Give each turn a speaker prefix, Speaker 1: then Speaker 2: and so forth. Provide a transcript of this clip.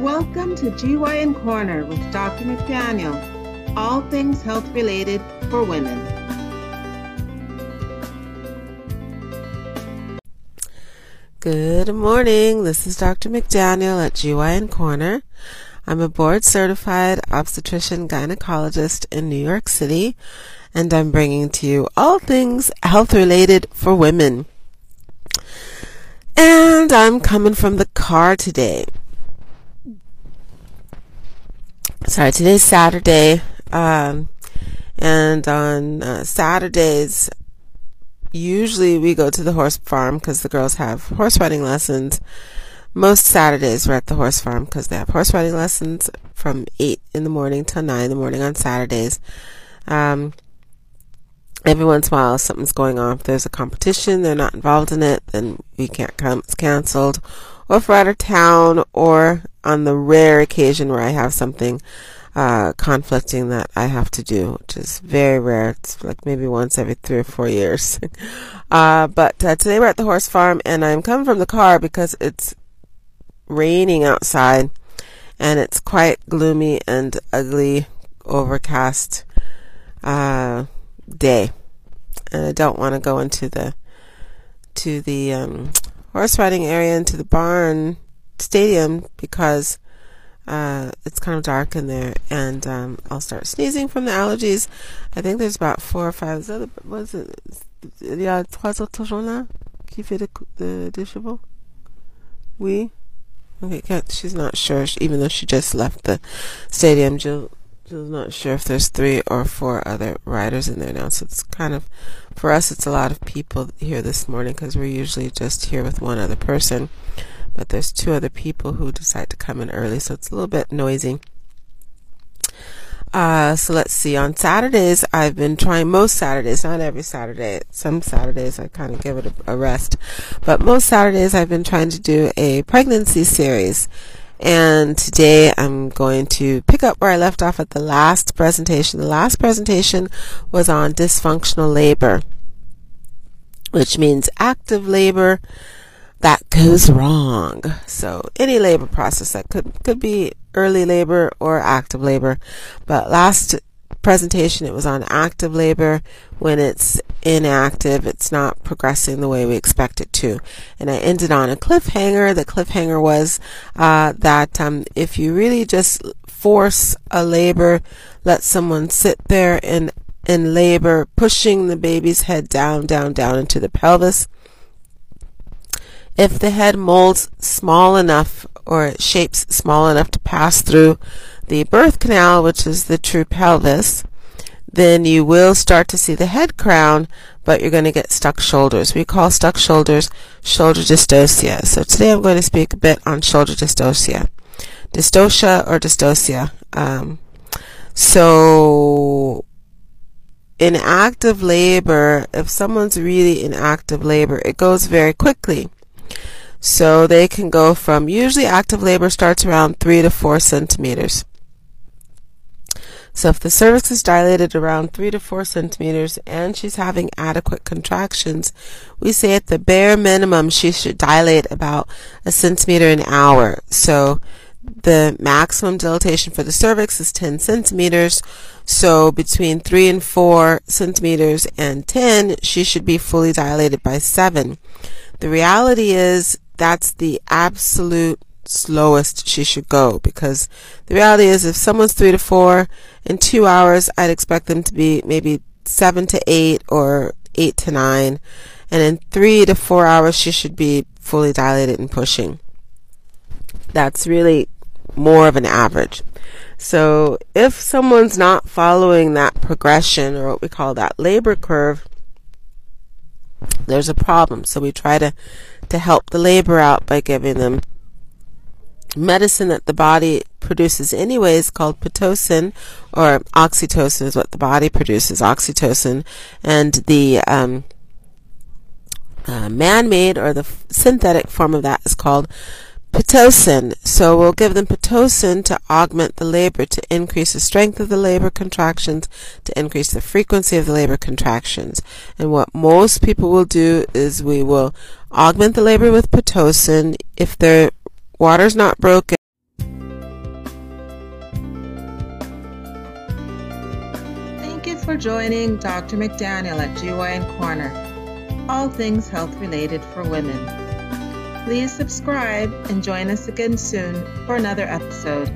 Speaker 1: Welcome to GYN Corner with Dr. McDaniel. All things health related for women.
Speaker 2: Good morning. This is Dr. McDaniel at GYN Corner. I'm a board certified obstetrician gynecologist in New York City, and I'm bringing to you all things health related for women. And I'm coming from the car today. Sorry, today's Saturday, um, and on uh, Saturdays, usually we go to the horse farm because the girls have horse riding lessons most Saturdays we're at the horse farm because they have horse riding lessons from 8 in the morning till 9 in the morning on Saturdays. Um, every once in a while something's going on. If there's a competition, they're not involved in it, then we can't come, it's cancelled. Or we're out of town, or on the rare occasion where I have something uh, conflicting that I have to do, which is very rare. It's like maybe once every three or four years. uh, but uh, today we're at the horse farm, and I'm coming from the car because it's raining outside and it's quite gloomy and ugly overcast uh, day and I don't want to go into the to the um, horse riding area into the barn stadium because uh, it's kind of dark in there and um, I'll start sneezing from the allergies. I think there's about four or five. Is that was it? Il y a trois autres gens là qui fait des, des chevaux? Oui. Okay, she's not sure, even though she just left the stadium. Jill, Jill's not sure if there's three or four other riders in there now. So it's kind of, for us, it's a lot of people here this morning because we're usually just here with one other person. But there's two other people who decide to come in early, so it's a little bit noisy. Uh, so let's see. On Saturdays, I've been trying most Saturdays, not every Saturday. Some Saturdays I kind of give it a, a rest, but most Saturdays I've been trying to do a pregnancy series. And today I'm going to pick up where I left off at the last presentation. The last presentation was on dysfunctional labor, which means active labor that goes wrong. So any labor process that could could be early labor or active labor. But last presentation it was on active labor. When it's inactive it's not progressing the way we expect it to. And i ended on a cliffhanger. The cliffhanger was uh, that um, if you really just force a labor let someone sit there in in labor pushing the baby's head down down down into the pelvis. If the head molds small enough or shapes small enough to pass through the birth canal, which is the true pelvis, then you will start to see the head crown, but you're going to get stuck shoulders. We call stuck shoulders shoulder dystocia. So today I'm going to speak a bit on shoulder dystocia. Dystocia or dystocia. Um, so in active labor, if someone's really in active labor, it goes very quickly. So they can go from usually active labor starts around three to four centimeters. So if the cervix is dilated around three to four centimeters and she's having adequate contractions, we say at the bare minimum she should dilate about a centimeter an hour. So the maximum dilatation for the cervix is 10 centimeters. So between 3 and 4 centimeters and 10, she should be fully dilated by 7. The reality is that's the absolute slowest she should go because the reality is if someone's three to four in two hours i'd expect them to be maybe seven to eight or eight to nine. And in three to four hours she should be fully dilated and pushing. That's really more of an average. So if someone's not following that progression or what we call that labor curve there's a problem. So we try to to help the labor out by giving them medicine that the body produces anyway is called pitocin or oxytocin is what the body produces oxytocin and the um, uh, man-made or the synthetic form of that is called Pitocin. So we'll give them Pitocin to augment the labor, to increase the strength of the labor contractions, to increase the frequency of the labor contractions. And what most people will do is we will augment the labor with Pitocin. If their Water's not broken.
Speaker 1: Thank you for joining Dr. McDaniel at GYN Corner, all things health related for women. Please subscribe and join us again soon for another episode.